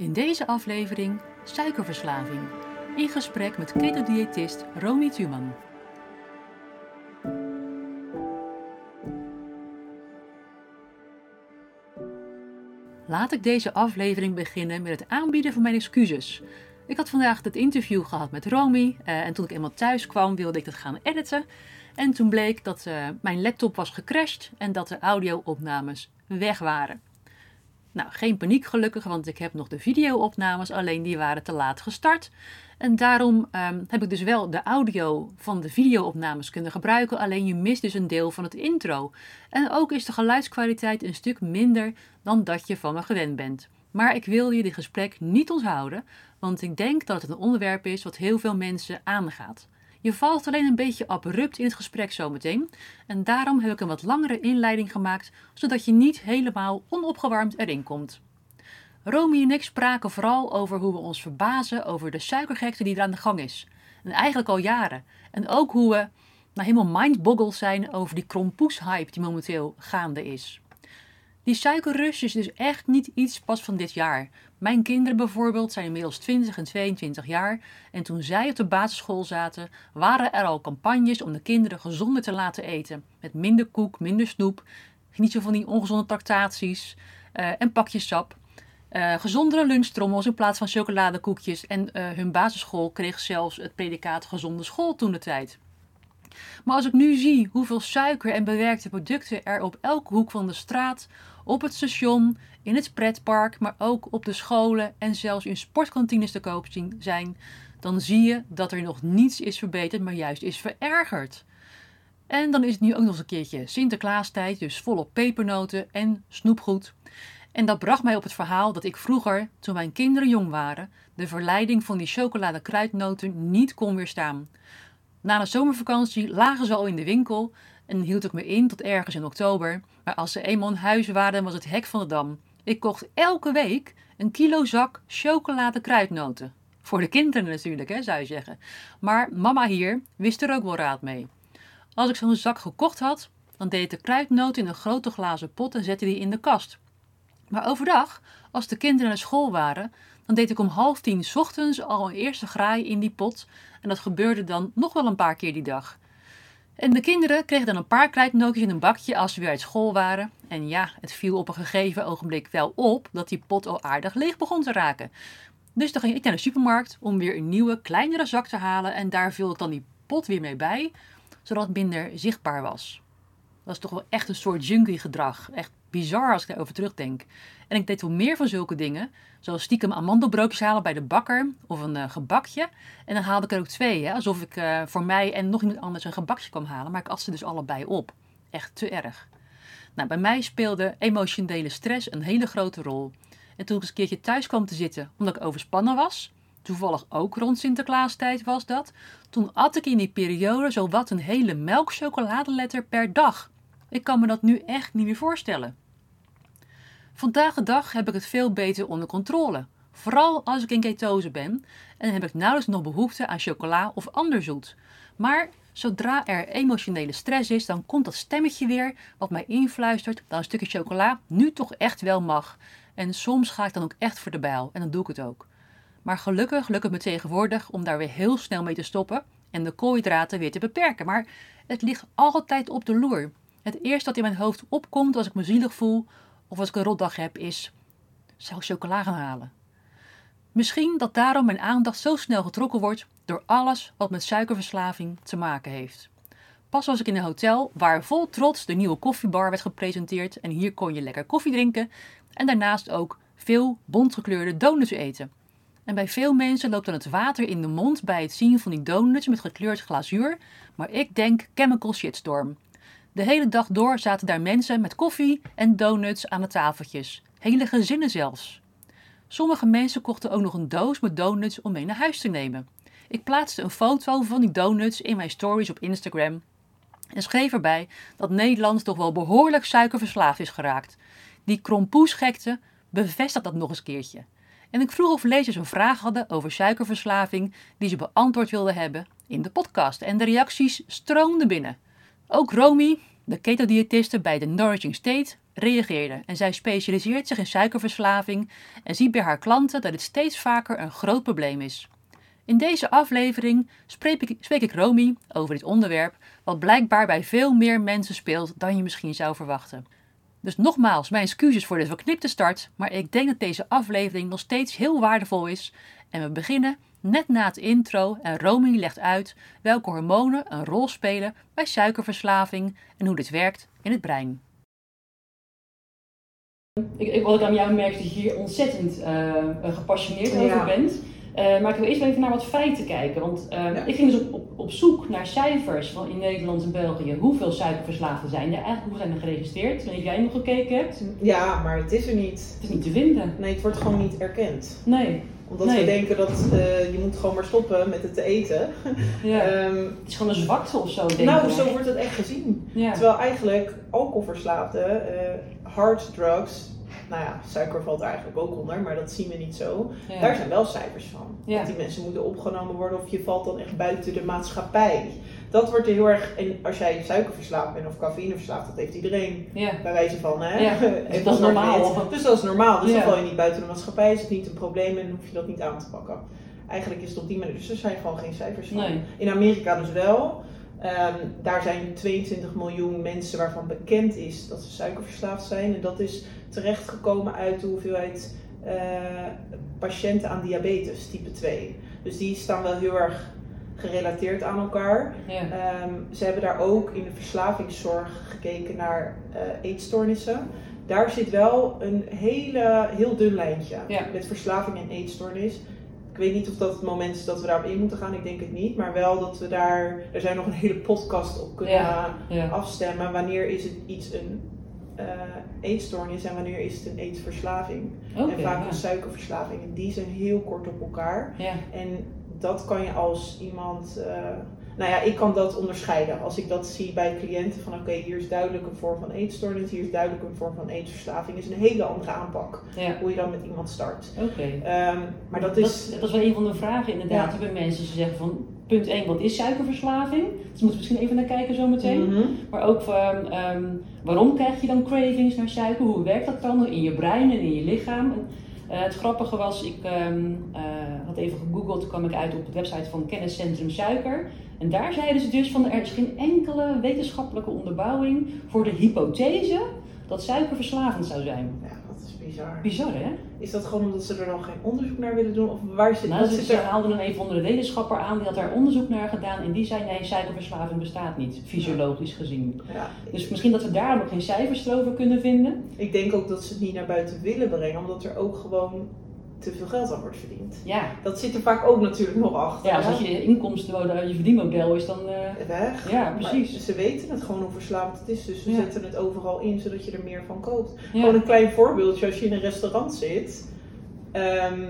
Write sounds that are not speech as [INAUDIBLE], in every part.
In deze aflevering suikerverslaving. In gesprek met ketodiëtist Romy Tuman. Laat ik deze aflevering beginnen met het aanbieden van mijn excuses. Ik had vandaag het interview gehad met Romy eh, en toen ik eenmaal thuis kwam wilde ik het gaan editen. En toen bleek dat uh, mijn laptop was gecrashed en dat de audio-opnames weg waren. Nou, geen paniek gelukkig, want ik heb nog de video-opnames, alleen die waren te laat gestart. En daarom um, heb ik dus wel de audio van de video-opnames kunnen gebruiken, alleen je mist dus een deel van het intro. En ook is de geluidskwaliteit een stuk minder dan dat je van me gewend bent. Maar ik wil je dit gesprek niet onthouden, want ik denk dat het een onderwerp is wat heel veel mensen aangaat. Je valt alleen een beetje abrupt in het gesprek zometeen. En daarom heb ik een wat langere inleiding gemaakt, zodat je niet helemaal onopgewarmd erin komt. Romy en ik spraken vooral over hoe we ons verbazen over de suikergekte die er aan de gang is. En eigenlijk al jaren. En ook hoe we nou, helemaal mindboggled zijn over die krompoes-hype die momenteel gaande is. Die suikerrush is dus echt niet iets pas van dit jaar. Mijn kinderen bijvoorbeeld zijn inmiddels 20 en 22 jaar en toen zij op de basisschool zaten, waren er al campagnes om de kinderen gezonder te laten eten. Met minder koek, minder snoep, niet zo van die ongezonde tractaties uh, en pakjes sap. Uh, gezondere lunchtrommels in plaats van chocoladekoekjes en uh, hun basisschool kreeg zelfs het predicaat gezonde school toen de tijd. Maar als ik nu zie hoeveel suiker en bewerkte producten er op elke hoek van de straat, op het station, in het pretpark, maar ook op de scholen en zelfs in sportkantines te koop zijn, dan zie je dat er nog niets is verbeterd, maar juist is verergerd. En dan is het nu ook nog eens een keertje Sinterklaastijd, dus volop pepernoten en snoepgoed. En dat bracht mij op het verhaal dat ik vroeger, toen mijn kinderen jong waren, de verleiding van die chocolade kruidnoten niet kon weerstaan. Na de zomervakantie lagen ze al in de winkel en hield ik me in tot ergens in oktober. Maar als ze eenmaal in huis waren, was het hek van de dam. Ik kocht elke week een kilo zak chocolade kruidnoten. Voor de kinderen natuurlijk, hè, zou je zeggen. Maar mama hier wist er ook wel raad mee. Als ik zo'n zak gekocht had, dan deed ik de kruidnoten in een grote glazen pot en zette die in de kast. Maar overdag, als de kinderen naar school waren, dan deed ik om half tien ochtends al een eerste graai in die pot. En dat gebeurde dan nog wel een paar keer die dag. En de kinderen kregen dan een paar kruidnootjes in een bakje als ze weer uit school waren. En ja, het viel op een gegeven ogenblik wel op dat die pot al aardig leeg begon te raken. Dus dan ging ik naar de supermarkt om weer een nieuwe, kleinere zak te halen. En daar vulde ik dan die pot weer mee bij, zodat het minder zichtbaar was. Dat is toch wel echt een soort junkie gedrag. Echt bizar als ik daarover terugdenk. En ik deed wel meer van zulke dingen. Zoals stiekem amandelbroodjes halen bij de bakker of een uh, gebakje. En dan haalde ik er ook twee. Hè? Alsof ik uh, voor mij en nog iemand anders een gebakje kwam halen. Maar ik at ze dus allebei op. Echt te erg. Nou, bij mij speelde emotionele stress een hele grote rol. En toen ik eens een keertje thuis kwam te zitten omdat ik overspannen was, toevallig ook rond Sinterklaastijd was dat, toen at ik in die periode zowat een hele melkchocoladeletter per dag. Ik kan me dat nu echt niet meer voorstellen. Vandaag de dag heb ik het veel beter onder controle. Vooral als ik in ketose ben en heb ik nauwelijks nog behoefte aan chocola of ander zoet. Maar zodra er emotionele stress is, dan komt dat stemmetje weer wat mij influistert dat een stukje chocola nu toch echt wel mag. En soms ga ik dan ook echt voor de bijl en dan doe ik het ook. Maar gelukkig lukt het me tegenwoordig om daar weer heel snel mee te stoppen en de koolhydraten weer te beperken. Maar het ligt altijd op de loer. Het eerste dat in mijn hoofd opkomt als ik me zielig voel of als ik een rotdag heb is: zou ik chocola gaan halen? Misschien dat daarom mijn aandacht zo snel getrokken wordt door alles wat met suikerverslaving te maken heeft. Pas was ik in een hotel waar vol trots de nieuwe koffiebar werd gepresenteerd en hier kon je lekker koffie drinken en daarnaast ook veel bontgekleurde donuts eten. En bij veel mensen loopt dan het water in de mond bij het zien van die donuts met gekleurd glazuur, maar ik denk chemical shitstorm. De hele dag door zaten daar mensen met koffie en donuts aan de tafeltjes. Hele gezinnen zelfs. Sommige mensen kochten ook nog een doos met donuts om mee naar huis te nemen. Ik plaatste een foto van die donuts in mijn stories op Instagram en schreef erbij dat Nederland toch wel behoorlijk suikerverslaafd is geraakt. Die krompoesgekte bevestigt dat nog eens keertje. En ik vroeg of lezers een vraag hadden over suikerverslaving die ze beantwoord wilden hebben in de podcast. En de reacties stroomden binnen. Ook Romy, de ketodiëtiste bij de Nourishing State, reageerde en zij specialiseert zich in suikerverslaving en ziet bij haar klanten dat het steeds vaker een groot probleem is. In deze aflevering spreek ik, spreek ik Romy over dit onderwerp, wat blijkbaar bij veel meer mensen speelt dan je misschien zou verwachten. Dus nogmaals, mijn excuses voor de verknipte start, maar ik denk dat deze aflevering nog steeds heel waardevol is. En we beginnen net na het intro en Romy legt uit welke hormonen een rol spelen bij suikerverslaving en hoe dit werkt in het brein. Ik, ik, wat ik aan jou merk is dat je hier ontzettend uh, gepassioneerd over Ja. bent. Eh, maar ik wil eerst even naar wat feiten kijken. Want eh, Ja. ik ging dus op, op, op zoek naar cijfers van in Nederland en België. Hoeveel suikerverslaafden zijn er eigenlijk? Hoe zijn er geregistreerd? Ik weet niet of jij nog gekeken hebt. Ja, maar het is er niet. Het is niet te vinden. Nee, het wordt gewoon niet erkend. Nee. Omdat Nee. we denken dat eh, je moet gewoon maar stoppen met het te eten. [LAUGHS] Ja. Ehm, het is gewoon een zwakte of zo, denk nou, ik. zo wordt het echt gezien. Ja. Terwijl eigenlijk alcoholverslaafden, eh hard drugs, nou ja, suiker valt er eigenlijk ook onder, maar dat zien we niet zo. Ja. Daar zijn wel cijfers van. Ja. Dat die mensen moeten opgenomen worden of je valt dan echt buiten de maatschappij. Dat wordt er heel erg, en als jij suikerverslaafd bent of cafeïneverslaafd, dat heeft iedereen. Ja. Bij wijze van, hè? [LAUGHS] Dus dat is normaal. Dus dat is normaal. Dus dan val je niet buiten de maatschappij, is het niet een probleem en hoef je dat niet aan te pakken. Eigenlijk is het op die manier. Dus er zijn gewoon geen cijfers van. Nee. In Amerika dus wel. Ehm, daar zijn 22 miljoen mensen waarvan bekend is dat ze suikerverslaafd zijn. En dat is terechtgekomen uit de hoeveelheid eh, patiënten aan diabetes type 2. Dus die staan wel heel erg gerelateerd aan elkaar. Ja. Ehm, ze hebben daar ook in de verslavingszorg gekeken naar eh, eetstoornissen. Daar zit wel een hele, heel dun lijntje Ja. met verslaving en eetstoornis. Ik weet niet of dat het moment is dat we daarop in moeten gaan, ik denk het niet. Maar wel dat we daar, er zijn nog een hele podcast op kunnen. Ja. afstemmen. Wanneer is het iets een eh, eetstoornis en wanneer is het een eetverslaving? En vaak ja. een suikerverslaving. En die zijn heel kort op elkaar. Ja. En dat kan je als iemand. eh, nou ja, ik kan dat onderscheiden. Als ik dat zie bij cliënten van oké, hier is duidelijk een vorm van eetstoornis, hier is duidelijk een vorm van eetverslaving. is een hele andere aanpak. Ja. Hoe je dan met iemand start. Oké. Ehm, maar dat is. dat is wel een van de vragen inderdaad Ja. bij mensen. Ze zeggen van punt 1, wat is suikerverslaving? Dus we moeten misschien even naar kijken zometeen. Mhm. Maar ook van ehm, waarom krijg je dan cravings naar suiker? Hoe werkt dat dan in je brein en in je lichaam? En, eh, het grappige was, ik ehm, eh, had even gegoogeld, toen kwam ik uit op de website van Kenniscentrum Suiker. En daar zeiden ze dus van er is geen enkele wetenschappelijke onderbouwing voor de hypothese dat suiker verslavend zou zijn. Ja, bizar. Bizar hè? Is dat gewoon omdat ze er dan geen onderzoek naar willen doen? Of waar zit Nou, ze, ze er? haalden even onder de wetenschapper aan, die had daar onderzoek naar gedaan en die zei nee, suikerverslaving bestaat niet, fysiologisch gezien. Ja, Dus misschien dat we daar nog geen cijfers erover kunnen vinden. ik denk ook dat ze het niet naar buiten willen brengen, omdat er ook gewoon te veel geld aan wordt verdiend. Ja, Dat zit er vaak ook natuurlijk nog achter. ja als dat je inkomsten, je verdienmodel is, dan... eh, weg. Ja, Maar precies. ze weten het gewoon hoe verslavend het is, dus ze Ja. zetten het overal in zodat je er meer van koopt. ja. Gewoon een klein voorbeeldje, als je in een restaurant zit, ehm,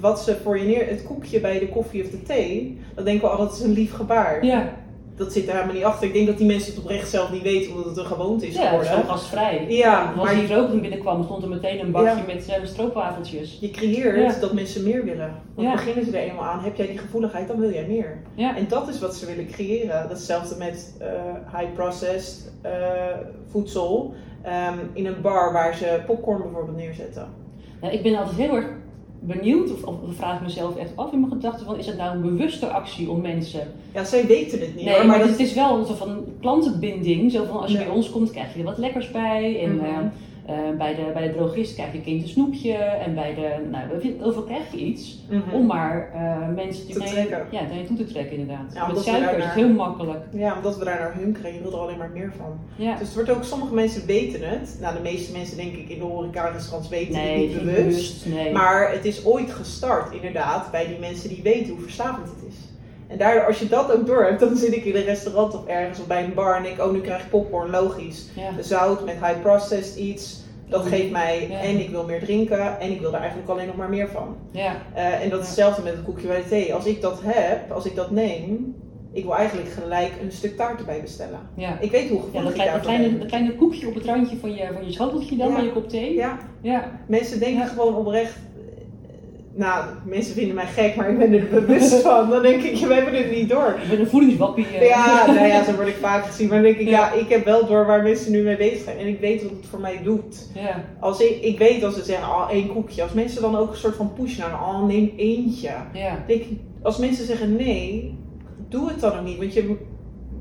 wat ze voor je neer, het koekje bij de koffie of de thee, dan denken we al dat is een lief gebaar. ja, Dat zit er helemaal niet achter. Ik denk dat die mensen het oprecht zelf niet weten, omdat het een gewoonte is ja, geworden. gewoon gastvrij. Ja, Als maar die rook binnenkwam, stond er meteen een bakje Ja. met uh, stroopwafeltjes. je creëert Ja. dat mensen meer willen. Want Ja. beginnen ze er eenmaal aan, heb jij die gevoeligheid, dan wil jij meer. Ja, En dat is wat ze willen creëren. Datzelfde met eh, high-processed eh, voedsel. Ehm, in een bar waar ze popcorn bijvoorbeeld neerzetten. Nou, ik ben altijd heel erg benieuwd, of, of vraag mezelf echt af in mijn gedachten, van is het nou een bewuste actie om mensen Ja, zij weten het niet Nee, hoor. maar, Maar het is wel een soort van klantenbinding. Zo van als je bij ons komt, krijg je er wat lekkers bij. En Mhm. eh, eh, bij, de, bij de drogist krijg je kind een snoepje. En bij de, nou, overal krijg je iets. Mhm. Om maar eh, mensen Te trekken. Ja, je toe te trekken inderdaad. Ja, Met suiker is het heel makkelijk. Ja, omdat we daar naar hunkeren. Je wil er alleen maar meer van. Ja. Dus het wordt ook, sommige mensen weten het. Nou, de meeste mensen denk ik in de horeca-restaurants weten nee, het niet bewust. Nee. Maar het is ooit gestart inderdaad bij die mensen die weten hoe verslavend het is. En daardoor, als je dat ook door hebt, dan zit ik in een restaurant of ergens of bij een bar en ik, oh nu krijg ik popcorn, logisch. ja. Zout met high processed iets, dat geeft mij Ja. en ik wil meer drinken en ik wil er eigenlijk alleen nog maar meer van. ja. Eh, en dat is hetzelfde met het koekje bij de thee. Als ik dat heb, als ik dat neem, ik wil eigenlijk gelijk een stuk taart erbij bestellen. ja. Ik weet hoe Ja, gevoelig dat ik kleine, dat kleine, ben. dat kleine koekje op het randje van je, van je schoteltje dan, Ja. bij je kop thee. Ja, Ja. mensen denken Ja. gewoon oprecht, nou, mensen vinden mij gek, maar ik ben er bewust [LAUGHS] van. Dan denk ik, we hebben het niet door. Je bent een voedingswappie. eh. Ja, nou ja, zo word ik vaak gezien. Maar dan denk ik, Ja. ja, ik heb wel door waar mensen nu mee bezig zijn. En ik weet wat het voor mij doet. Ja. Als ik, ik weet als ze zeggen, al één koekje. Als mensen dan ook een soort van pushen naar, al neem eentje. Ja. Denk ik, als mensen zeggen nee, doe het dan ook niet. Want je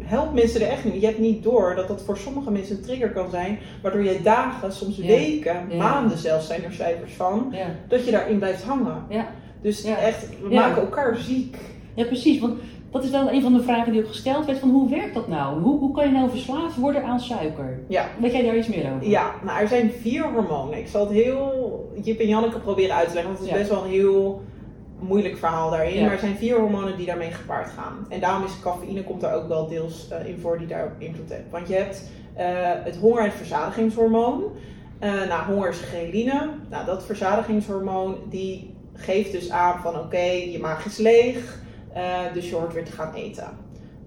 helpt mensen er echt niet. Je hebt niet door dat dat voor sommige mensen een trigger kan zijn. Waardoor je dagen, soms Ja. weken, Ja. maanden zelfs zijn er cijfers van. Ja. Dat je daarin blijft hangen. Ja. Dus echt, we maken elkaar ziek. ja, precies. Want dat is wel een van de vragen die ook gesteld werd. Van hoe werkt dat nou? Hoe, hoe kan je nou verslaafd worden aan suiker? Ja. Weet jij daar iets meer over? Ja, nou er zijn vier hormonen. Ik zal het heel Jip en Janneke proberen uit te leggen, want het is best wel een heel moeilijk verhaal daarin. Ja. Maar er zijn vier hormonen die daarmee gepaard gaan. En daarom is cafeïne komt daar ook wel deels eh, in voor die daar invloed heeft. Want je hebt eh, het honger- en verzadigingshormoon. Eh nou, honger is ghreline. Nou, dat verzadigingshormoon die geeft dus aan van oké, je maag is leeg, dus je hoort weer te gaan eten.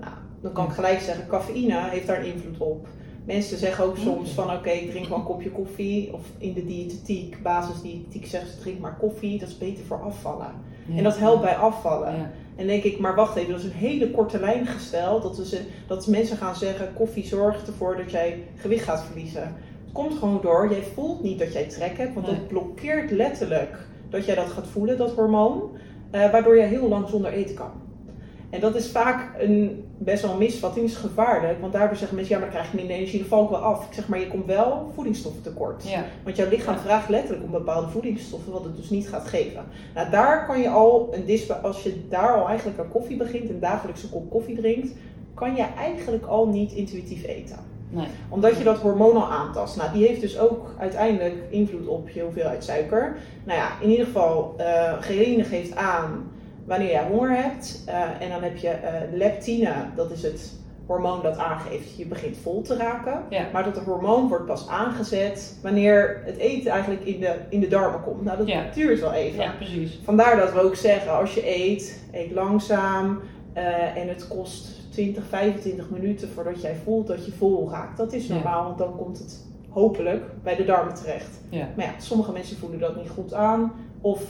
Nou, dan kan ik gelijk zeggen, cafeïne heeft daar invloed op. Mensen zeggen ook soms van oké, ik drink wel een kopje koffie. Of in de diëtetiek, basisdiëtetiek zeggen ze drink maar koffie. Dat is beter voor afvallen. Ja. En dat helpt bij afvallen. Ja. En denk ik, maar wacht even, dat is een hele korte lijn gesteld. Dat, ze, dat mensen gaan zeggen, koffie zorgt ervoor dat jij gewicht gaat verliezen. Het komt gewoon door, jij voelt niet dat jij trek hebt. Want Nee. dat blokkeert letterlijk dat jij dat gaat voelen, dat hormoon. eh, waardoor je heel lang zonder eten kan. En dat is vaak een best wel een misvatting, is gevaarlijk. Want daardoor zeggen mensen, ja maar dan krijg je minder energie, dan val ik wel af. Ik zeg maar, je komt wel voedingsstoffen tekort. Ja. Want jouw lichaam Ja. vraagt letterlijk om bepaalde voedingsstoffen, wat het dus niet gaat geven. Nou, daar kan je al, een dispa- als je daar al eigenlijk aan koffie begint, een dagelijkse kop koffie drinkt, kan je eigenlijk al niet intuïtief eten. Nee. Omdat je dat hormoon al aantast. Nou, die heeft dus ook uiteindelijk invloed op je hoeveelheid suiker. Nou ja, in ieder geval, eh ghreline geeft aan wanneer je honger hebt. Eh, en dan heb je eh, leptine, dat is het hormoon dat aangeeft je begint vol te raken. Ja. Maar dat hormoon wordt pas aangezet wanneer het eten eigenlijk in de, in de darmen komt. Nou, dat Ja. duurt wel even. Ja, precies. Vandaar dat we ook zeggen, als je eet, eet langzaam. eh, en het kost 20, 25 minuten voordat jij voelt dat je vol raakt. Dat is normaal, want dan komt het hopelijk bij de darmen terecht. Maar ja, sommige mensen voelen dat niet goed aan. Of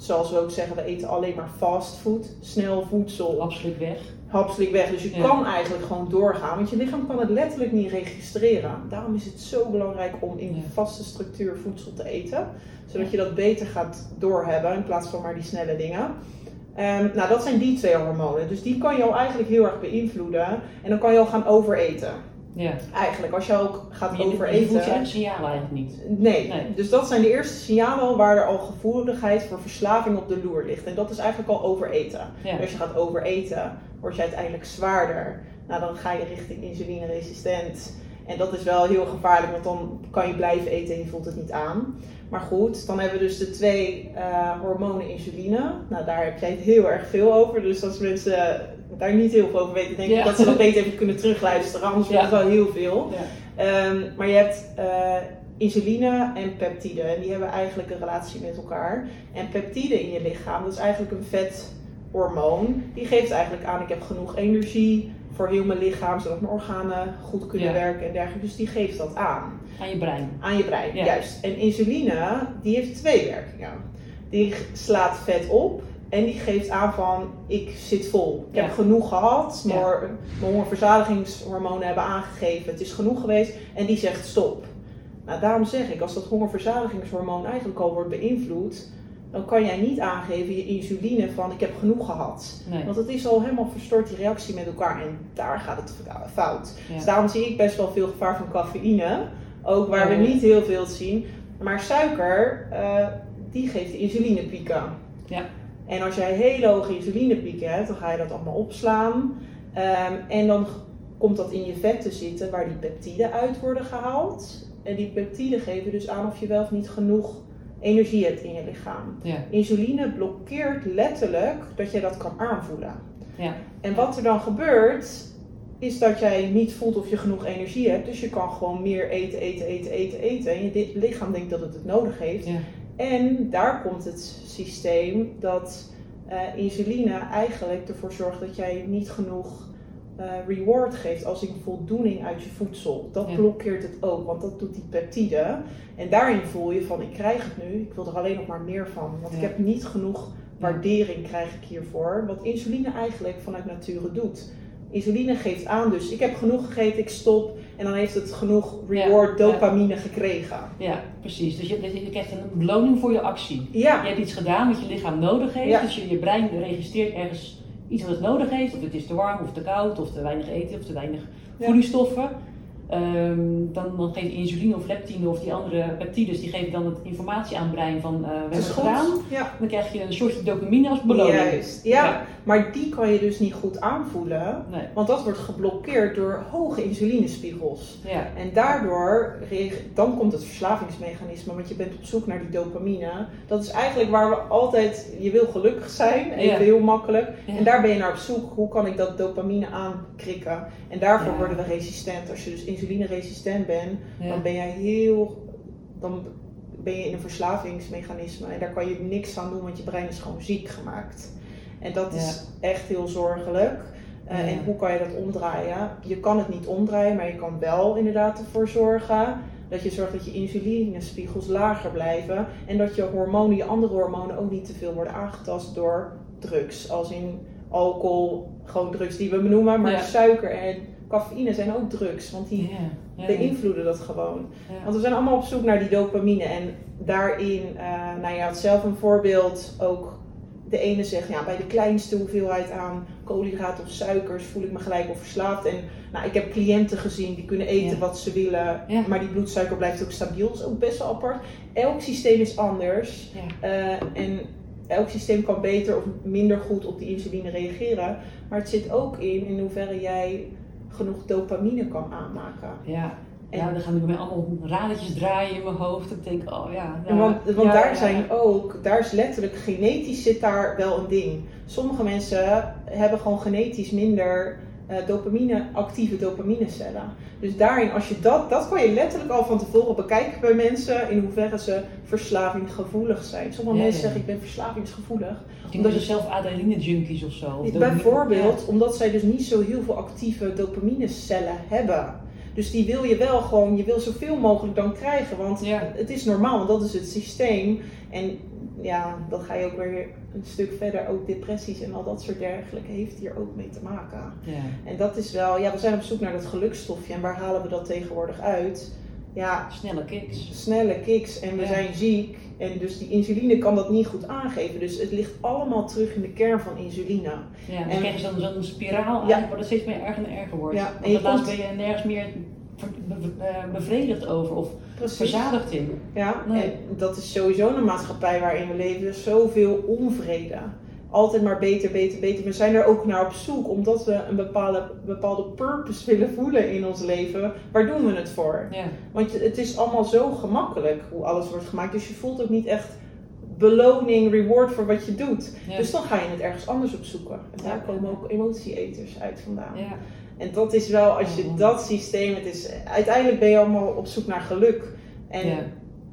zoals we ook zeggen, we eten alleen maar fastfood, snel voedsel, Absoluut weg. hapselijk weg. Dus je Ja. kan eigenlijk gewoon doorgaan, want je lichaam kan het letterlijk niet registreren. Daarom is het zo belangrijk om in Ja. vaste structuur voedsel te eten, zodat je dat beter gaat doorhebben in plaats van maar die snelle dingen. Ehm, nou, dat zijn die twee hormonen. Dus die kan je al eigenlijk heel erg beïnvloeden. En dan kan je al gaan overeten. Ja. Eigenlijk, als je ook gaat Je, voelt overeten. je signalen eigenlijk niet. Nee. Nee. dus dat zijn de eerste signalen al waar er al gevoeligheid voor verslaving op de loer ligt. En dat is eigenlijk al overeten. Ja. Als je gaat overeten, word je uiteindelijk zwaarder. Nou, dan ga je richting insulineresistent. En dat is wel heel gevaarlijk, want dan kan je blijven eten en je voelt het niet aan. Maar goed, dan hebben we dus de twee eh, hormonen insuline. Nou, daar heb jij het heel erg veel over. Dus als mensen daar niet heel veel over weten, denk Ja. ik dat ze dat beter even kunnen terugluisteren. Anders wordt het wel heel veel. Ehm, maar je hebt eh, insuline en peptide. En die hebben eigenlijk een relatie met elkaar. En peptide in je lichaam, dat is eigenlijk een vethormoon. Die geeft eigenlijk aan, ik heb genoeg energie voor heel mijn lichaam, zodat mijn organen goed kunnen Ja. werken en dergelijke. Dus die geeft dat aan. Aan je brein. Aan je brein, Ja. juist. En insuline, die heeft twee werkingen. Die slaat vet op en die geeft aan van, ik zit vol. Ik Ja. heb genoeg gehad, Ja. mijn hongerverzadigingshormonen hebben aangegeven, het is genoeg geweest. En die zegt stop. Nou, daarom zeg ik, als dat hongerverzadigingshormoon eigenlijk al wordt beïnvloed, dan kan jij niet aangeven je insuline van, ik heb genoeg gehad. Nee. Want het is al helemaal verstoord, die reactie met elkaar. En daar gaat het fout. Ja. Dus daarom zie ik best wel veel gevaar van cafeïne. Ook waar we Ja. niet heel veel zien. Maar suiker, eh, die geeft de insulinepieken. Ja. En als jij hele hoge insulinepieken hebt, dan ga je dat allemaal opslaan. Ehm, en dan komt dat in je vet te zitten waar die peptiden uit worden gehaald. En die peptiden geven dus aan of je wel of niet genoeg energie hebt in je lichaam. Ja. Insuline blokkeert letterlijk dat je dat kan aanvoelen. Ja. En wat er dan gebeurt, is dat jij niet voelt of je genoeg energie hebt. Dus je kan gewoon meer eten, eten, eten, eten, eten. En je lichaam denkt dat het het nodig heeft. Ja. En daar komt het systeem dat eh, insuline eigenlijk ervoor zorgt dat jij niet genoeg eh, reward geeft, als in voldoening uit je voedsel, dat Ja. blokkeert het ook, want dat doet die peptide. En daarin voel je van, ik krijg het nu, ik wil er alleen nog maar meer van, want ik heb niet genoeg waardering krijg ik hiervoor. Wat insuline eigenlijk vanuit nature doet. Insuline geeft aan, dus ik heb genoeg gegeten, ik stop. En dan heeft het genoeg reward, Ja, ja. dopamine gekregen. Ja, precies. Dus je, je krijgt een beloning voor je actie. Ja, Je hebt iets gedaan wat je lichaam nodig heeft. Ja. Dus je, je brein registreert ergens iets wat het nodig heeft. Of het is te warm, of te koud, of te weinig eten, of te weinig voedingsstoffen. Ehm, dan, dan geeft insuline of leptine of die andere peptides, die geven dan het informatie aan het brein van eh, we hebben het gedaan. Ja. Dan krijg je een soortje dopamine als beloning. Juist, ja. Ja. Maar die kan je dus niet goed aanvoelen. Nee. Want dat wordt geblokkeerd door hoge insulinespiegels. Ja. En daardoor, dan komt het verslavingsmechanisme, want je bent op zoek naar die dopamine. Dat is eigenlijk waar we altijd, je wil gelukkig zijn, even heel makkelijk. En daar ben je naar op zoek, hoe kan ik dat dopamine aankrikken? En daarvoor worden we resistent. Als je dus insulineresistent bent, Ja. dan ben jij heel, dan ben je in een verslavingsmechanisme. En daar kan je niks aan doen, want je brein is gewoon ziek gemaakt. En dat is echt heel zorgelijk. Uh, Ja. En hoe kan je dat omdraaien? Je kan het niet omdraaien, maar je kan wel inderdaad ervoor zorgen dat je zorgt dat je insulinespiegels lager blijven en dat je hormonen, je andere hormonen ook niet te veel worden aangetast door drugs. Als in alcohol, gewoon drugs die we benoemen, maar Ja. suiker en cafeïne zijn ook drugs, want die beïnvloeden dat gewoon. Want we zijn allemaal op zoek naar die dopamine. En daarin, eh nou ja, zelf een voorbeeld ook. De ene zegt, ja, bij de kleinste hoeveelheid aan koolhydraten of suikers voel ik me gelijk al verslaafd. En nou, ik heb cliënten gezien die kunnen eten wat ze willen, maar die bloedsuiker blijft ook stabiel. Dat is ook best wel apart. Elk systeem is anders. Eh, en elk systeem kan beter of minder goed op die insuline reageren. Maar het zit ook in in hoeverre jij genoeg dopamine kan aanmaken. Ja. En- ja, dan gaan er bij allemaal radertjes draaien in mijn hoofd. Ik denk, oh ja. Want want ja, daar ja. zijn ook, daar is letterlijk genetisch zit daar wel een ding. Sommige mensen hebben gewoon genetisch minder dopamine, actieve dopaminecellen. Dus daarin, als je dat, dat kan je letterlijk al van tevoren bekijken bij mensen in hoeverre ze verslavinggevoelig zijn. Sommige Ja, mensen ja. zeggen ik ben verslavingsgevoelig. Die moeten zelf adrenaline junkies of zo. Of Bijvoorbeeld omdat zij dus niet zo heel veel actieve dopaminecellen hebben. Dus die wil je wel gewoon, je wil zoveel mogelijk dan krijgen. Want Ja. het is normaal, want dat is het systeem. En ja, dan ga je ook weer een stuk verder. Ook depressies en al dat soort dergelijke heeft hier ook mee te maken. Ja. En dat is wel, ja, we zijn op zoek naar dat gelukstofje. En waar halen we dat tegenwoordig uit? Ja, Snelle kicks. snelle kicks en we Ja. zijn ziek. En dus die insuline kan dat niet goed aangeven. Dus het ligt allemaal terug in de kern van insuline. Ja, dan En- krijg je zo'n zo'n spiraal Ja. uit, waar het steeds meer erger en erger wordt. Ja, en komt- ben je nergens meer bevredigd over of Precies. verzadigd in. Ja, Nee. en dat is sowieso een maatschappij waarin we leven. Er is zoveel onvrede. Altijd maar beter, beter, beter. We zijn er ook naar op zoek, omdat we een bepaalde, bepaalde purpose willen voelen in ons leven. Waar doen we het voor? Ja. Want het is allemaal zo gemakkelijk hoe alles wordt gemaakt. Dus je voelt ook niet echt beloning, reward voor wat je doet. Ja. Dus dan ga je het ergens anders op zoeken. En daar Ja. komen ook emotieeters uit vandaan. Ja. En dat is wel, als je dat systeem, het is, uiteindelijk ben je allemaal op zoek naar geluk. En Ja.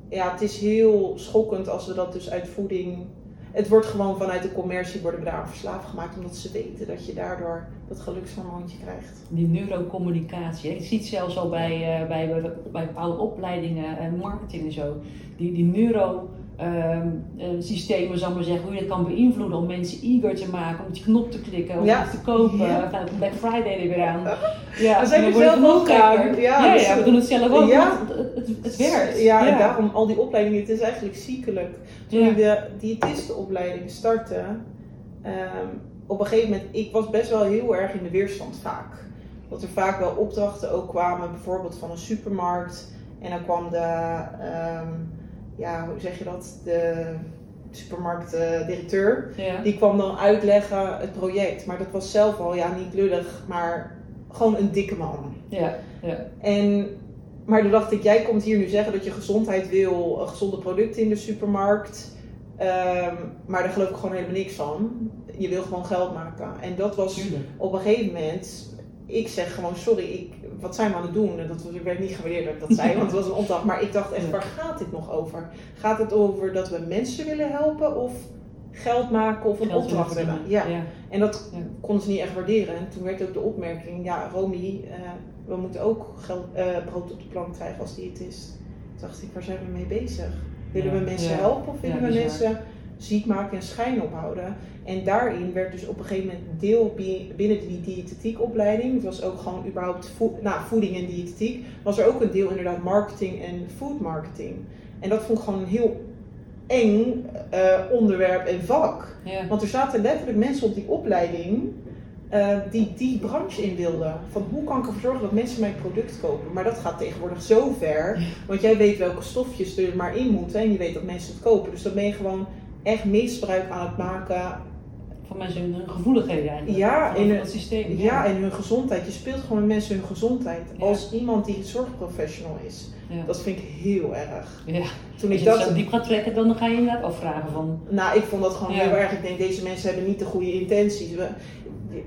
ja. het is heel schokkend als we dat dus uit voeding. Het wordt gewoon vanuit de commercie worden we daar aan verslaafd gemaakt, omdat ze weten dat je daardoor dat gelukshormoontje krijgt. Die neurocommunicatie. hè. Je ziet zelfs al bij, eh, bij, bij, bij bepaalde opleidingen en marketing en zo. Die, die neuro eh, systemen, ik maar zeggen, hoe je dat kan beïnvloeden om mensen eager te maken, om die knop te klikken, om Ja. iets te kopen. Ja. Ja. Black Friday er weer aan. Ja, We zijn er word zelf ook aan. Ja, Ja, dus- ja, we doen het zelf ook. Ja. Het, het, werkt. Ja, en daarom al die opleidingen, het is eigenlijk ziekelijk. Toen Ja. ik de diëtistenopleiding startte, ehm, op een gegeven moment, ik was best wel heel erg in de weerstand vaak. Dat er vaak wel opdrachten ook kwamen, bijvoorbeeld van een supermarkt. En dan kwam de, ja, hoe zeg je dat, de supermarktdirecteur. Ja. Die kwam dan uitleggen het project. Maar dat was zelf al, ja, niet lullig, maar gewoon een dikke man. Ja, ja. En, maar toen dacht ik, jij komt hier nu zeggen dat je gezondheid wil, gezonde producten in de supermarkt. Ehm, maar daar geloof ik gewoon helemaal niks van. Je wil gewoon geld maken. En dat was Tuurlijk. op een gegeven moment. Ik zeg gewoon, sorry, ik, wat zijn we aan het doen? En dat was, ik werd niet gewaardeerd dat ik dat zei, want het was een opdracht. Maar ik dacht echt, waar gaat dit nog over? Gaat het over dat we mensen willen helpen? Of geld maken of een Geld opdracht willen hebben. Ja. ja. En dat Ja. konden ze niet echt waarderen. En toen werd ook de opmerking, ja Romy, eh, we moeten ook geld, eh, brood op de plank krijgen als diëtist. Toen dacht ik, waar zijn we mee bezig? Willen Ja. we mensen helpen of willen we mensen ziek maken en schijn ophouden? En daarin werd dus op een gegeven moment deel bi- binnen die diëtetiekopleiding, het was ook gewoon überhaupt voed, nou, voeding en diëtetiek, was er ook een deel inderdaad marketing en food marketing. En dat vond ik gewoon een heel eng eh, onderwerp en vak. Ja. Want er zaten letterlijk mensen op die opleiding eh, die die branche in wilden. Van hoe kan ik ervoor zorgen dat mensen mijn product kopen? Maar dat gaat tegenwoordig zo ver. Want jij weet welke stofjes er maar in moeten en je weet dat mensen het kopen. Dus dan ben je gewoon echt misbruik aan het maken. Van mensen hun hun gevoeligheden eigenlijk. Ja, in het systeem. Ja, en hun gezondheid. Je speelt gewoon met mensen hun gezondheid. Ja. Als iemand die zorgprofessional is. Ja. Dat vind ik heel erg. Ja. Toen Als ik dat zo diep gaat trekken, dan ga je inderdaad afvragen van... Nou, ik vond dat gewoon heel erg. Ik denk, deze mensen hebben niet de goede intenties.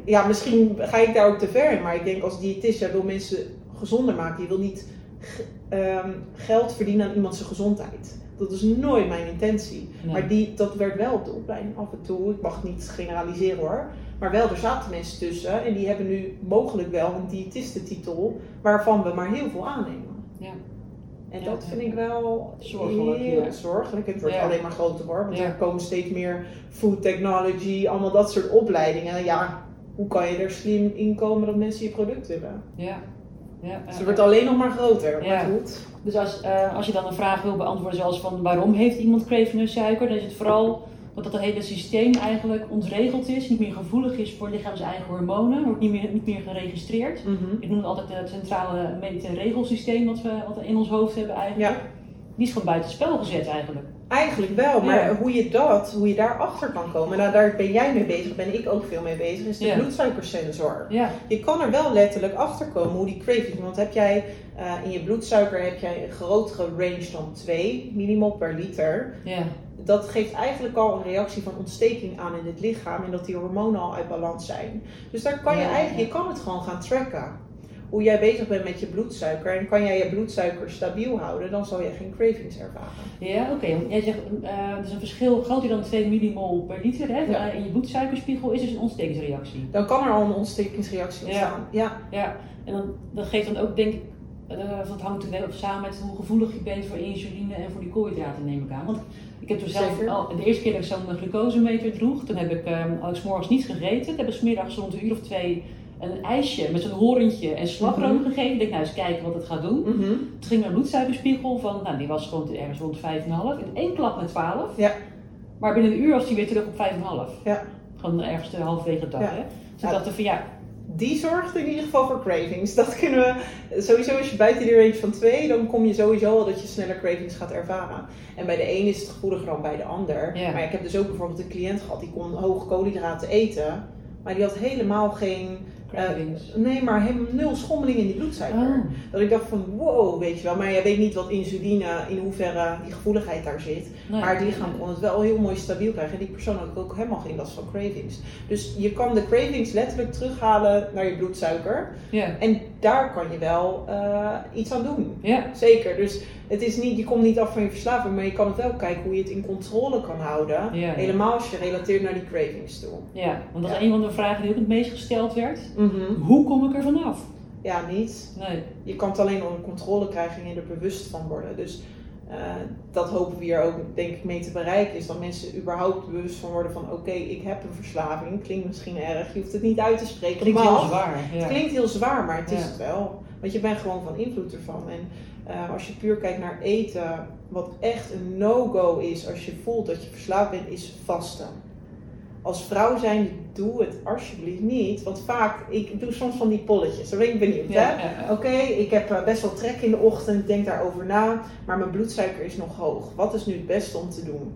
Ja, misschien ga ik daar ook te ver in. Maar ik denk als diëtist, jij wil mensen gezonder maken. Je wil niet ehm, geld verdienen aan iemand zijn gezondheid. Dat is nooit mijn intentie. Nee. Maar die, dat werd wel op de opleiding af en toe. Ik mag niet generaliseren hoor. Maar wel, er zaten mensen tussen. En die hebben nu mogelijk wel een diëtistentitel. Waarvan we maar heel veel aannemen. Ja. En Ja, dat ja. vind ik wel Zorgelijk, heel ja. zorgelijk. Het wordt Ja. alleen maar groter hoor. Want Ja. er komen steeds meer food technology, allemaal dat soort opleidingen. En ja, hoe kan je er slim in komen dat mensen je product willen? Ja. Ja. Dus het wordt alleen nog maar groter. Ja. Maar goed. Dus als, eh, als je dan een vraag wil beantwoorden zoals van waarom heeft iemand craving naar suiker, dan is het vooral dat het hele systeem eigenlijk ontregeld is, niet meer gevoelig is voor lichaams eigen hormonen, wordt niet meer, niet meer geregistreerd. Ik noem het altijd het centrale meet- en regelsysteem wat we, wat we in ons hoofd hebben eigenlijk. Ja. Is gewoon buitenspel gezet eigenlijk. Eigenlijk wel, maar Ja. hoe je dat, hoe je daar achter kan komen, nou daar ben jij mee bezig, ben ik ook veel mee bezig, is de Ja. bloedsuikersensor. Ja, Je kan er wel letterlijk achter komen hoe die craving. Want heb jij eh, in je bloedsuiker heb jij een grotere range dan 2 millimol per liter. ja, Dat geeft eigenlijk al een reactie van ontsteking aan in het lichaam en dat die hormonen al uit balans zijn. Dus daar kan je eigenlijk, je kan het gewoon gaan tracken. Hoe jij bezig bent met je bloedsuiker en kan jij je bloedsuiker stabiel houden, dan zal je geen cravings ervaren. ja oké. Want jij zegt, eh, er is een verschil groter dan 2 millimol per liter hè? Ja. Eh, in je bloedsuikerspiegel is dus een ontstekingsreactie. Dan kan er al een ontstekingsreactie Ja. ontstaan. Ja. Ja, en dan, dat geeft dan ook denk ik, eh, dat hangt natuurlijk ook samen met hoe gevoelig je bent voor insuline en voor die koolhydraten neem ik aan. Want ik heb toen zelf al, de eerste keer dat ik zo'n glucosemeter droeg, toen heb ik, eh, had ik 's morgens niet gegeten. Heb ik 's middags rond een uur of twee een ijsje met zo'n horentje en slagroom Mhm. gegeten. Ik denk nou eens kijken wat het gaat doen. Mhm. Toen ging mijn bloedsuikerspiegel van, nou die was gewoon ergens rond 5,5. In één klap met 12. Ja. Maar binnen een uur was die weer terug op 5,5. Ja. Gewoon ergens de halverwege de dag. Ja. Hè? Dus Ja. ik dacht van ja, Die zorgt in ieder geval voor cravings. Dat kunnen we. Sowieso als je buiten die range van 2, dan kom je sowieso al dat je sneller cravings gaat ervaren. En bij de een is het gevoeliger dan bij de ander. Ja. Maar ik heb dus ook bijvoorbeeld een cliënt gehad die kon hoge koolhydraten eten. Maar die had helemaal geen. cravings. nee, maar helemaal nul schommeling in die bloedsuiker. Oh. Dat ik dacht van wow, weet je wel. Maar jij weet niet wat insuline, in hoeverre die gevoeligheid daar zit. Nee. Maar het lichaam kon het wel heel mooi stabiel krijgen. En die persoon had ook helemaal geen last van cravings. Dus je kan de cravings letterlijk terughalen naar je bloedsuiker. Ja, En daar kan je wel eh, iets aan doen. ja, Zeker. Dus het is niet, je komt niet af van je verslaving, maar je kan het wel kijken hoe je het in controle kan houden. Ja. Helemaal als je relateert naar die cravings toe. ja. Want dat is Ja. een van de vragen die ook het meest gesteld werd. Hoe kom ik er vanaf? Ja, niet. Nee. Je kan het alleen onder controle krijgen en je er bewust van worden. Dus eh, dat hopen we hier ook denk ik mee te bereiken. Is dat mensen überhaupt bewust van worden van oké, ik heb een verslaving. Klinkt misschien erg, je hoeft het niet uit te spreken. Klinkt heel zwaar. Ja. Het klinkt heel zwaar, maar het is het wel. Want je bent gewoon van invloed ervan. En eh, als je puur kijkt naar eten, wat echt een no-go is als je voelt dat je verslaafd bent, is vasten. Als vrouw zijn, doe het alsjeblieft niet. Want vaak, ik doe soms van die polletjes. Daar ben ik benieuwd. Ja, hè? ja, ja. Oké, ik heb eh, best wel trek in de ochtend, ik denk daarover na, maar mijn bloedsuiker is nog hoog. Wat is nu het beste om te doen?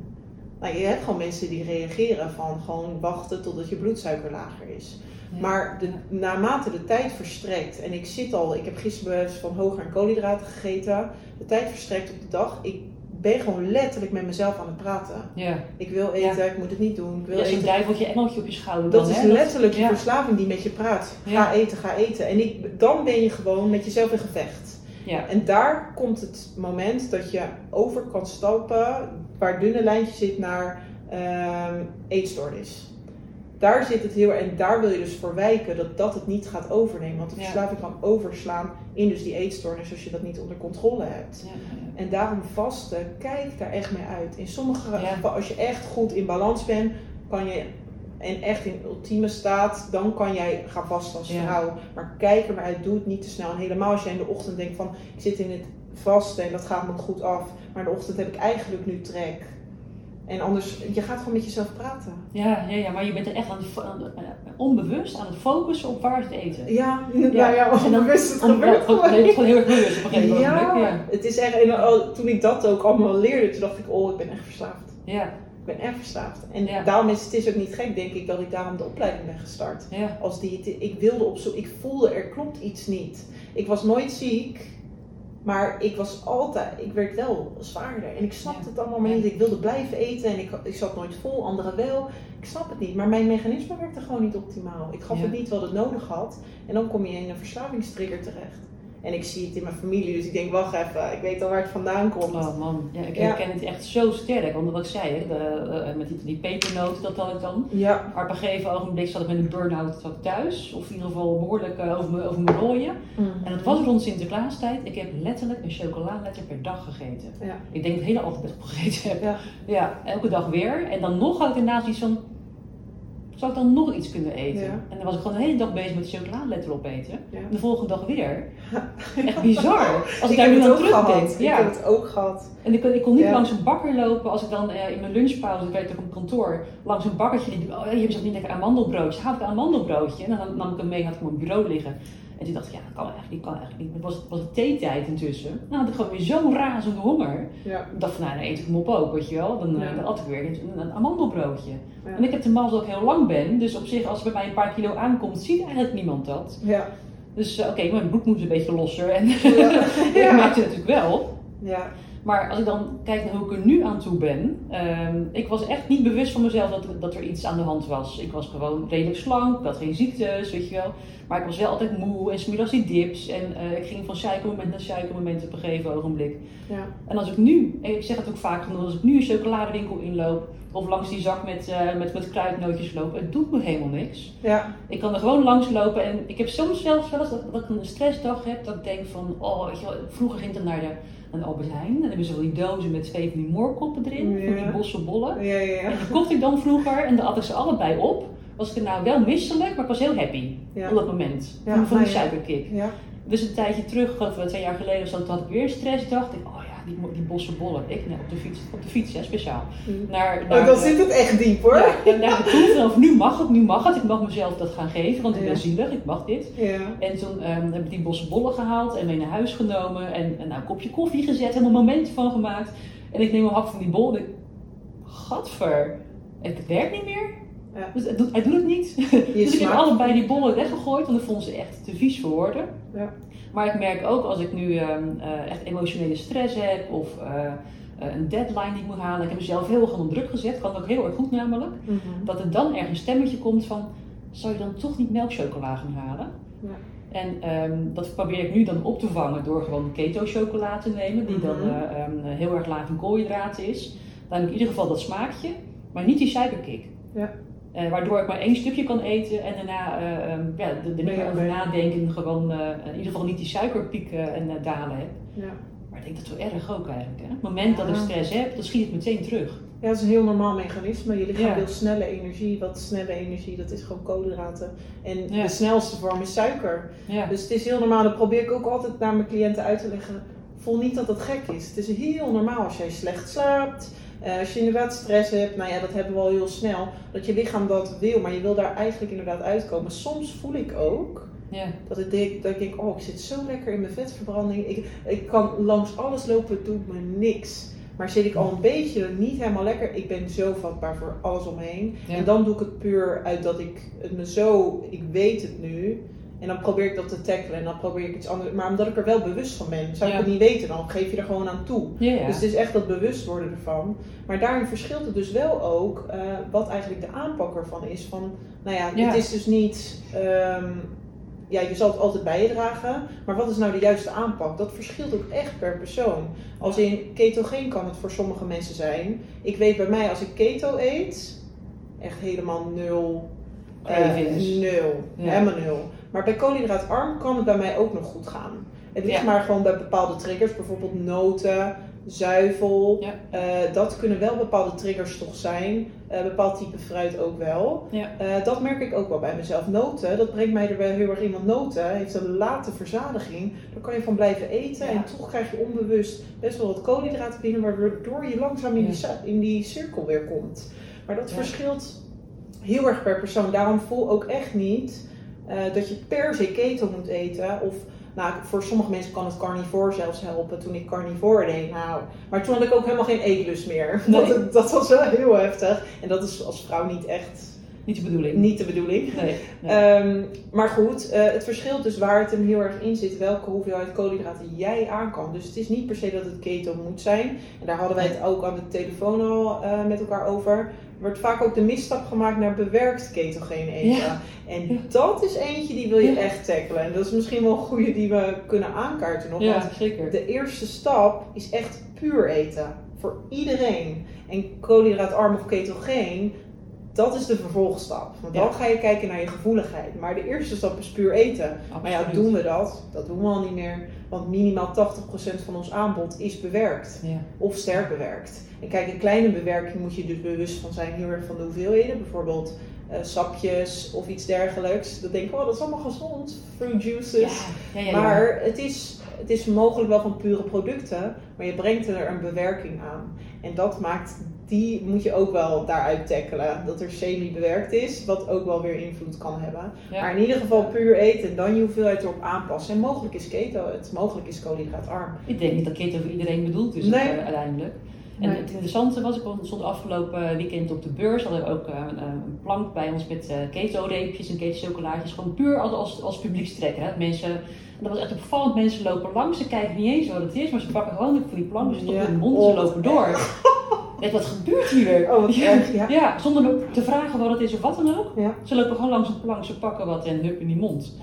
Nou, je hebt gewoon mensen die reageren van gewoon wachten totdat je bloedsuiker lager is. Maar de, naarmate de tijd verstrekt, en ik zit al, ik heb gisteren van hoger aan koolhydraten gegeten, de tijd verstrekt op de dag, ik ben gewoon letterlijk met mezelf aan het praten. Ja. Ik wil eten, ik moet het niet doen, ik wil Ja, zo'n duiveltje engeltje op je schouder. Dat dan, is hè? letterlijk je ja. verslaving die met je praat. Ga eten, ga eten. En ik, dan ben je gewoon met jezelf in gevecht. Ja. En daar komt het moment dat je over kan stappen, waar dunne lijntje zit naar ehm, eetstoornis. Daar zit het heel en daar wil je dus voor wijken dat dat het niet gaat overnemen. Want de verslaving kan overslaan in dus die eetstoornis als je dat niet onder controle hebt. Ja, ja, En daarom vasten, kijk daar echt mee uit. In sommige Ja. gevallen, als je echt goed in balans bent, kan je en echt in ultieme staat, dan kan jij gaan vasten als Ja. vrouw. Maar kijk er maar uit, doe het niet te snel. En helemaal als jij in de ochtend denkt van, ik zit in het vasten en dat gaat me goed af. Maar in de ochtend heb ik eigenlijk nu trek. En anders, je gaat gewoon met jezelf praten. ja, ja, ja, maar je bent er echt aan het, het- eh, onbewust aan het focussen op waar het eten. Ja, ja, dan- onbewust, het ja, gebeurt gewoon- gewoon. het heel erg bewust op een gegeven moment. Ja, Ja. het is echt, en al- toen ik dat ook allemaal leerde, toen dacht ik, oh, ik ben echt verslaafd. Ja, Ik ben echt verslaafd. En Ja. daarom is het is ook niet gek, denk ik, dat ik daarom de opleiding ben gestart. ja, Als diëtist. Ik wilde op zoek, ik voelde er klopt iets niet. Ik was nooit ziek, maar ik was altijd, ik werd wel zwaarder. En ik snapte Ja. het allemaal maar niet. Ik wilde blijven eten en ik, ik zat nooit vol, anderen wel. Ik snap het niet, maar mijn mechanisme werkte gewoon niet optimaal. Ik gaf Ja. het niet wat het nodig had. En dan kom je in een verslavingstrigger terecht. En ik zie het in mijn familie, dus ik denk, wacht even, ik weet al waar het vandaan komt. oh man, ja, ik Ja. herken het echt zo sterk. Want wat ik zei, hè, de, eh, met die, die pepernoten, dat had ik dan. Ja, Maar op een gegeven ogenblik zat ik met een burn-out thuis. Of in ieder geval behoorlijk eh, over mijn over mijn rooien. En dat was rond Sinterklaastijd. Ik heb letterlijk een chocoladeletter per dag gegeten. Ja. Ik denk dat ik het hele alfabet opgegeten heb. Ja. Ja, elke dag weer. En dan nog had ik daarnaast iets van... Zou ik dan nog iets kunnen eten? Ja. En dan was ik gewoon de hele dag bezig met die chocoladeletter opeten. Ja. En de volgende dag weer. [LAUGHS] Echt bizar. Als ik, ik daar nu aan terugdenk. Ik Ja. heb het ook gehad. En ik kon, ik kon niet Ja. langs een bakker lopen als ik dan eh, in mijn lunchpauze, ik werkte op een kantoor, langs een bakkertje die oh je hebt niet lekker amandelbroodje. Haal ik een amandelbroodje. En dan nam ik hem mee en had ik op mijn bureau liggen. En toen dacht ik, ja, dat kan eigenlijk niet, kan eigenlijk niet. Het was, was het theetijd intussen. Dan had ik gewoon weer zo'n razende honger. Ja. Ik dacht van, nou, dan eet ik hem op ook, weet je wel. Dan, eh, Ja. dan at ik weer een, een amandelbroodje. Ja. En ik heb de mazzel dat ik heel lang ben. Dus op zich, als bij mij een paar kilo aankomt, ziet eigenlijk niemand dat. Ja. Dus eh, oké, mijn broek moet een beetje losser. En Ja. [LAUGHS] ik Ja. merkte het natuurlijk wel. Ja. Maar als ik dan kijk naar hoe ik er nu aan toe ben, ehm, ik was echt niet bewust van mezelf dat, dat er iets aan de hand was. Ik was gewoon redelijk slank, ik had geen ziektes, weet je wel. Maar ik was wel altijd moe en smiddags die dips. En eh, ik ging van suikermoment naar suikermoment op een gegeven ogenblik. Ja. En als ik nu, en ik zeg het ook vaak genoeg, als ik nu een chocoladewinkel inloop of langs die zak met, eh, met, met kruidnootjes loop, het doet me helemaal niks. Ja. Ik kan er gewoon langs lopen en ik heb soms zelfs wel eens dat, dat ik een stressdag heb, dat ik denk van, oh, weet je wel, vroeger ging ik dan naar de, de Albert Heijn en dan hebben ze wel die dozen met twee van die moorkoppen erin, van die Ja. bosse bollen. Ja, ja, ja. En die kocht ik dan vroeger en dan at ik ze allebei op. Was ik er nou wel misselijk, maar ik was heel happy Ja. op dat moment. Ja, van, die ja. suikerkick. Ja. Dus een tijdje terug, ik twee jaar geleden of zo, toen had ik weer stress. dacht ik, oh ja, die, die bosse bollen. Ik op de fiets, op de fiets hè, speciaal. Naar, naar, Oh, dan zit het echt diep hoor. ja, en naar de toe, of nu mag het, nu mag het. Ik mag mezelf dat gaan geven, want ik Ja. ben zielig, ik mag dit. Ja. En toen ehm, heb ik die bosse bollen gehaald en mee naar huis genomen. En, en nou, een kopje koffie gezet en een moment van gemaakt. En ik neem een hap van die bol en ik, gadver, het werkt niet meer. Ja. Dus hij doet, hij doet het niet. [LAUGHS] Dus ik heb allebei die bollen weggegooid, want ik vond ze echt te vies voor woorden. Ja. Maar ik merk ook als ik nu ehm, eh, echt emotionele stress heb of eh, eh, een deadline die ik moet halen. Ik heb mezelf heel erg onder druk gezet, kan ook heel erg goed namelijk. Mhm. Dat er dan ergens een stemmetje komt van, zou je dan toch niet melkchocola gaan halen? Ja. En ehm, dat probeer ik nu dan op te vangen door gewoon keto chocola te nemen, die dan Mhm. eh, ehm, heel erg laag in koolhydraten is. Dan heb ik in ieder geval dat smaakje, maar niet die suikerkick. Ja. Eh, waardoor ik maar één stukje kan eten en daarna ehm, ja, er niet Nee, meer over nee. nadenken, gewoon eh, in ieder geval niet die suikerpieken en dalen heb. Ja. Maar ik denk dat wel erg ook eigenlijk. Hè? Op het moment dat ik stress heb, dan schiet ik meteen terug. ja, dat is een heel normaal mechanisme. Je lichaam Ja. wil snelle energie. Wat snelle energie, dat is gewoon koolhydraten. En Ja. de snelste vorm is suiker. Ja. Dus het is heel normaal. Dat probeer ik ook altijd naar mijn cliënten uit te leggen. Voel niet dat het gek is. Het is heel normaal als jij slecht slaapt. Eh, als je inderdaad stress hebt, nou ja, dat hebben we al heel snel. Dat je lichaam dat wil, maar je wil daar eigenlijk inderdaad uitkomen. Soms voel ik ook Ja. dat ik denk, dat ik denk oh, ik zit zo lekker in mijn vetverbranding. Ik, ik kan langs alles lopen, het doet me niks. Maar zit ik al een beetje niet helemaal lekker, ik ben zo vatbaar voor alles om me heen. Ja. En dan doe ik het puur uit dat ik het me zo, ik weet het nu. En dan probeer ik dat te tackelen en dan probeer ik iets anders. Maar omdat ik er wel bewust van ben, zou ik Ja. het niet weten, dan geef je er gewoon aan toe. Dus het is echt dat bewust worden ervan. Maar daarin verschilt het dus wel ook eh, wat eigenlijk de aanpak ervan is. Van, nou ja, het is dus niet. ehm, ja, je zal het altijd bij je dragen, maar wat is nou de juiste aanpak? Dat verschilt ook echt per persoon. Als in ketogeen kan het voor sommige mensen zijn. Ik weet bij mij, als ik keto eet, echt helemaal nul. Cravings. nul. Ja. Helemaal nul. Maar bij koolhydraatarm kan het bij mij ook nog goed gaan. Het ligt Ja. maar gewoon bij bepaalde triggers, bijvoorbeeld noten, zuivel. Ja. Eh, dat kunnen wel bepaalde triggers toch zijn. Eh, bepaald type fruit ook wel. Ja. Eh, dat merk ik ook wel bij mezelf. Noten, dat brengt mij er wel heel erg in. Want noten heeft een late verzadiging. Daar kan je van blijven eten. Ja. En toch krijg je onbewust best wel wat koolhydraten binnen. Waardoor je langzaam in, die, in die cirkel weer komt. Maar dat verschilt heel erg per persoon. Daarom voel ook echt niet eh, dat je per se keto moet eten. Of nou, voor sommige mensen kan het carnivore zelfs helpen. Toen ik carnivore deed, nou. Maar toen had ik ook helemaal geen eetlust meer. [LAUGHS] Nee. Dat, dat was wel heel heftig. En dat is als vrouw niet echt Niet de bedoeling. niet de bedoeling. Nee. nee. Ehm, maar goed, eh, het verschilt dus waar het hem heel erg in zit, welke hoeveelheid koolhydraten jij aan kan. Dus het is niet per se dat het keto moet zijn. En daar hadden wij het ook aan de telefoon al eh, met elkaar over. Er wordt vaak ook de misstap gemaakt naar bewerkt ketogeen eten. Ja. En Ja. dat is eentje die wil je Ja. echt tackelen. En dat is misschien wel een goede die we kunnen aankaarten nog. ja, Want zeker. de eerste stap is echt puur eten. Voor iedereen. En koolhydraatarm of ketogeen, dat is de vervolgstap. Want Ja. dan ga je kijken naar je gevoeligheid. Maar de eerste stap is puur eten. Maar ja, doen we dat? Dat doen we al niet meer. Want minimaal 80% van ons aanbod is bewerkt. Ja. Of sterk bewerkt. En kijk, een kleine bewerking moet je dus bewust van zijn. Heel erg van de hoeveelheden. Bijvoorbeeld eh, sapjes of iets dergelijks. Dan denk ik, oh dat is allemaal gezond. Fruit juices. Ja. Maar het is, het is mogelijk wel van pure producten, maar je brengt er een bewerking aan. En dat maakt, die moet je ook wel daaruit tackelen. Dat er semi-bewerkt is, wat ook wel weer invloed kan hebben. Ja. Maar in ieder geval puur eten en dan je hoeveelheid erop aanpassen. En mogelijk is keto het, mogelijk is koolhydraatarm. Ik denk niet dat keto voor iedereen bedoeld is Nee. eh, uiteindelijk. En Nee. het interessante was, ik stond afgelopen weekend op de beurs, hadden we ook eh, een, een plank bij ons met eh keto-reepjes en keto-chocolaatjes. Gewoon puur als, als, als publiekstrekker. Hè. Mensen, en dat was echt opvallend, mensen lopen langs, ze kijken niet eens wat het is, maar ze pakken gewoon voor die plank, ze stoppen Ja. hun mond en ze Oh, lopen door. [LAUGHS] Denk, wat gebeurt hier? Oh, wat ja. erg, ja. Ja, zonder te vragen wat het is of wat dan ook. Ja. Ze lopen gewoon langs een plank, ze pakken wat en hup in die mond.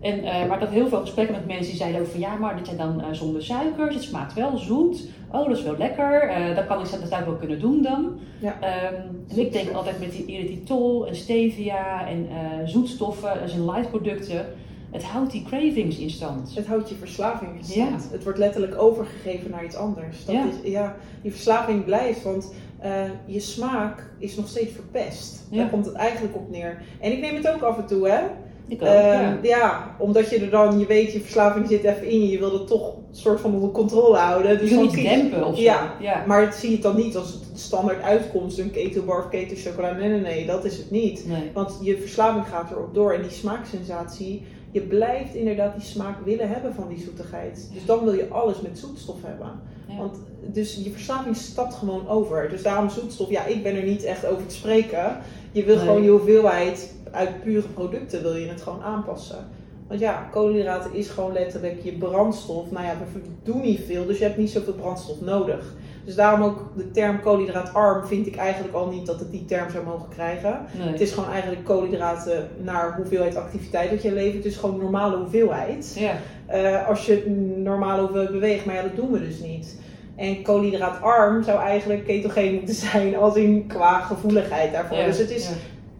En, eh, maar ik had heel veel gesprekken met mensen die zeiden ook van ja, maar dit zijn dan eh, zonder suikers, het smaakt wel zoet. Oh, dat is wel lekker, eh dat kan ik dat zou ik wel kunnen doen dan. Ja. Ehm, en ik denk altijd met die erythritol en stevia en zoetstoffen, dat zijn light producten, het houdt die cravings in stand. Het houdt je verslaving in stand. Ja. Het wordt letterlijk overgegeven naar iets anders. Dat Ja. Is, ja, die verslaving blijft, want eh, je smaak is nog steeds verpest. Ja. Daar komt het eigenlijk op neer. En ik neem het ook af en toe, hè. Ik ook, Ehm, ja. ja. omdat je er dan, je weet, je verslaving zit even in je. Je wil het toch een soort van onder controle houden. Je Dus wil iets dempen of zo. Ja. ja. Maar het zie je het dan niet als de standaard uitkomst, een ketobar of ketochocola. Nee, nee, nee, dat is het niet. Nee. Want je verslaving gaat erop door en die smaaksensatie, je blijft inderdaad die smaak willen hebben van die zoetigheid. Dus dan wil je alles met zoetstof hebben. Ja. Want dus je verslaving stapt gewoon over. Dus daarom zoetstof, ja, ik ben er niet echt over te spreken. Je wil Nee. gewoon je hoeveelheid uit pure producten wil je het gewoon aanpassen. Want ja, koolhydraten is gewoon letterlijk je brandstof. Nou ja, we doen niet veel, dus je hebt niet zoveel brandstof nodig. Dus daarom ook de term koolhydraatarm vind ik eigenlijk al niet dat het die term zou mogen krijgen. Nee. Het is gewoon eigenlijk koolhydraten naar hoeveelheid activiteit dat je levert. Het is gewoon normale hoeveelheid. Ja. Eh, als je normale hoeveelheid beweegt, maar ja, dat doen we dus niet. En koolhydraatarm zou eigenlijk ketogeen moeten zijn, als in qua gevoeligheid daarvoor. Ja, Dus het is ja.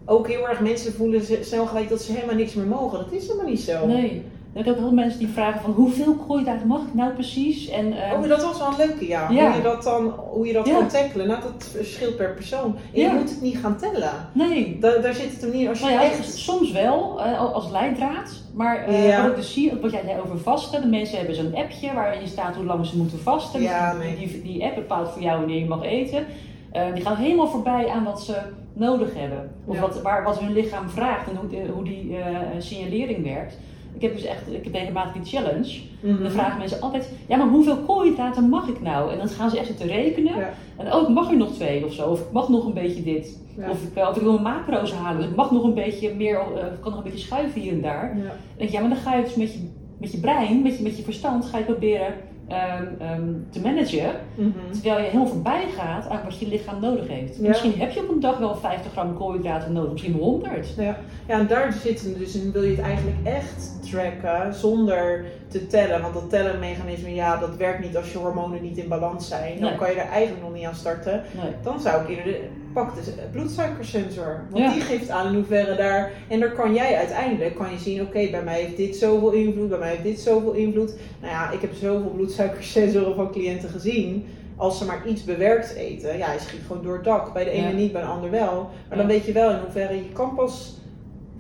ook heel erg, mensen voelen snel gelijk dat ze helemaal niks meer mogen. Dat is helemaal niet zo. Nee. Ik heb ook heel veel mensen die vragen van hoeveel koolhydraten mag ik nou precies? En, eh, Oh, dat was wel een leuke, ja. Ja. Hoe je dat dan hoe je dat Ja. kan tackelen. Nou, dat verschilt per persoon. En Ja. je moet het niet gaan tellen. nee. Da- daar zit het hem niet. Als je Nou echt... soms wel, eh, als leidraad. Maar eh, wat ik dus zie, wat jij zei over vasten. De mensen hebben zo'n appje waarin staat hoe lang ze moeten vasten. Die, nee. die, die app bepaalt voor jou wanneer je mag eten. Eh, die gaan helemaal voorbij aan wat ze nodig hebben. Of wat, waar, wat hun lichaam vraagt en hoe, hoe die signalering werkt. Ik heb dus echt, ik heb regelmatig die challenge. Mhm. Dan vragen mensen altijd, ja maar hoeveel koolhydraten mag ik nou? En dan gaan ze echt zitten rekenen. Ja. En oh, ik mag er nog twee of zo. Of ik mag nog een beetje dit. Ja. Of, ik, of ik wil mijn macro's halen. Dus ik mag nog een beetje meer, eh, ik kan nog een beetje schuiven hier en daar. Ja. Dan denk ik, ja, maar dan ga je dus met je, met je brein, met je, met je verstand, ga je proberen ehm, ehm, te managen. Mhm. Terwijl je helemaal voorbij gaat aan wat je lichaam nodig heeft. Ja. Misschien heb je op een dag wel 50 gram koolhydraten nodig, misschien wel 100. Ja. ja, en daar zit hem dus in, wil je het eigenlijk echt tracken zonder te tellen. Want dat tellenmechanisme, ja, dat werkt niet als je hormonen niet in balans zijn. Dan Nee. kan je er eigenlijk nog niet aan starten. Nee. Dan zou ik eerder, de, pak de bloedsuikersensor. Want Ja. die geeft aan in hoeverre daar, en daar kan jij uiteindelijk, kan je zien, oké, bij mij heeft dit zoveel invloed, bij mij heeft dit zoveel invloed. Nou ja, ik heb zoveel bloedsuikersensoren van cliënten gezien. Als ze maar iets bewerkt eten, ja, hij schiet gewoon door het dak. Bij de ene Ja. niet, bij de ander wel. Maar dan weet je wel in hoeverre je kan pas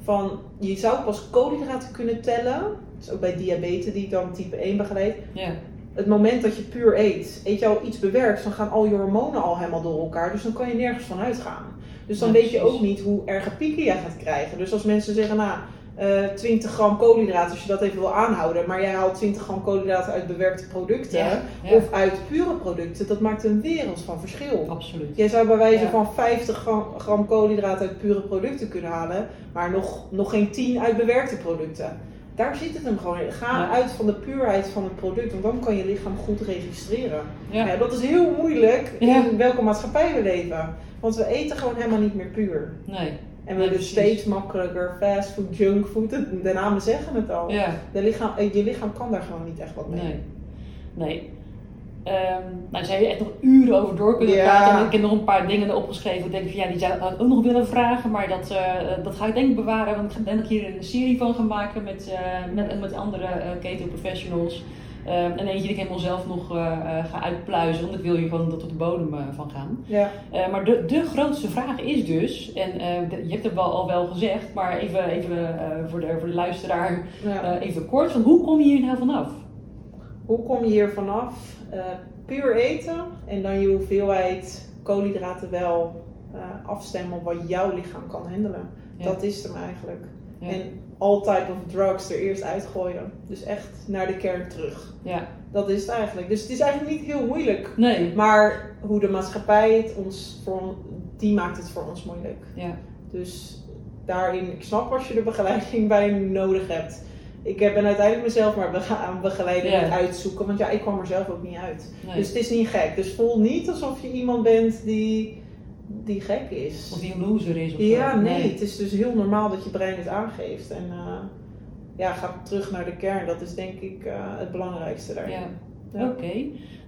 van, je zou pas koolhydraten kunnen tellen. Dus ook bij diabetes die ik dan type 1 begeleid. Ja. Het moment dat je puur eet, eet je al iets bewerkt, dan gaan al je hormonen al helemaal door elkaar. Dus dan kan je nergens van uitgaan. Dus dan Ja, weet je ook niet hoe erge pieken jij gaat krijgen. Dus als mensen zeggen, nou, eh 20 gram koolhydraten, als je dat even wil aanhouden, maar jij haalt 20 gram koolhydraten uit bewerkte producten Ja, ja. of uit pure producten, dat maakt een wereld van verschil. Absoluut. Jij zou bij wijze van 50 gram, gram koolhydraten uit pure producten kunnen halen, maar nog, nog geen 10 uit bewerkte producten. Daar zit het hem gewoon in. Ga Ja. uit van de puurheid van het product, want dan kan je lichaam goed registreren. Ja. Ja, dat is heel moeilijk Ja. in welke maatschappij we leven. Want we eten gewoon helemaal niet meer puur. Nee. En we precies. steeds makkelijker fastfood, junkfood. De de namen zeggen het al. Ja. De lichaam, eh, je lichaam kan daar gewoon niet echt wat mee. Nee. Nee. Ehm nou, zou je echt nog uren over door kunnen Ja. praten. En ik heb nog een paar dingen opgeschreven. Ik denk van ja, die zou ik ook nog willen vragen. Maar dat, eh, dat ga ik denk ik bewaren. Want ik denk dat ik hier een serie van ga maken met, eh, met, met andere eh keto professionals. Ehm, en eentje die ik helemaal zelf nog ga uitpluizen. Want ik wil hier gewoon tot op de bodem van gaan. Ja. Maar de, de grootste vraag is dus, en je hebt het wel, al wel gezegd, maar even, even voor, de, voor de luisteraar Ja. even kort. Van hoe kom je hier nou vanaf? Hoe kom je hier vanaf? Eh, puur eten en dan je hoeveelheid koolhydraten wel eh, afstemmen op wat jouw lichaam kan handelen. Ja. Dat is hem eigenlijk. Ja. En all type of drugs er eerst uitgooien. Dus echt naar de kern terug. Ja, Dat is het eigenlijk. Dus het is eigenlijk niet heel moeilijk. nee. Maar hoe de maatschappij het ons voor, die maakt het voor ons moeilijk. Ja, Dus daarin, ik snap als je er begeleiding bij nodig hebt. Ik ben uiteindelijk mezelf maar aan begeleiden en uitzoeken, want ja, ik kwam er zelf ook niet uit. nee. Dus het is niet gek. Dus voel niet alsof je iemand bent die, die gek is. of die een loser is of Ja, zo. nee, het is dus heel normaal dat je brein het aangeeft. En eh, ja, ga terug naar de kern. Dat is denk ik eh, het belangrijkste daarin. Ja, Ja. oké.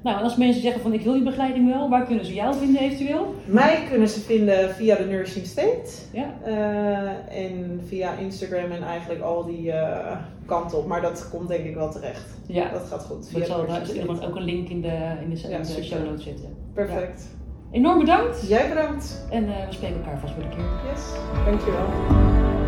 Nou, als mensen zeggen van ik wil die begeleiding wel, waar kunnen ze jou vinden eventueel? Mij kunnen ze vinden via de Nursing State. Ja, Eh, en via Instagram en eigenlijk al die eh, kanten op. Maar dat komt denk ik wel terecht. ja. Dat gaat goed. Via zal daar ook een link in de, in de, in Ja, de show notes zetten. Perfect. Enorm bedankt Jij bedankt. en eh, we spreken elkaar vast weer een keer. Yes. Dankjewel.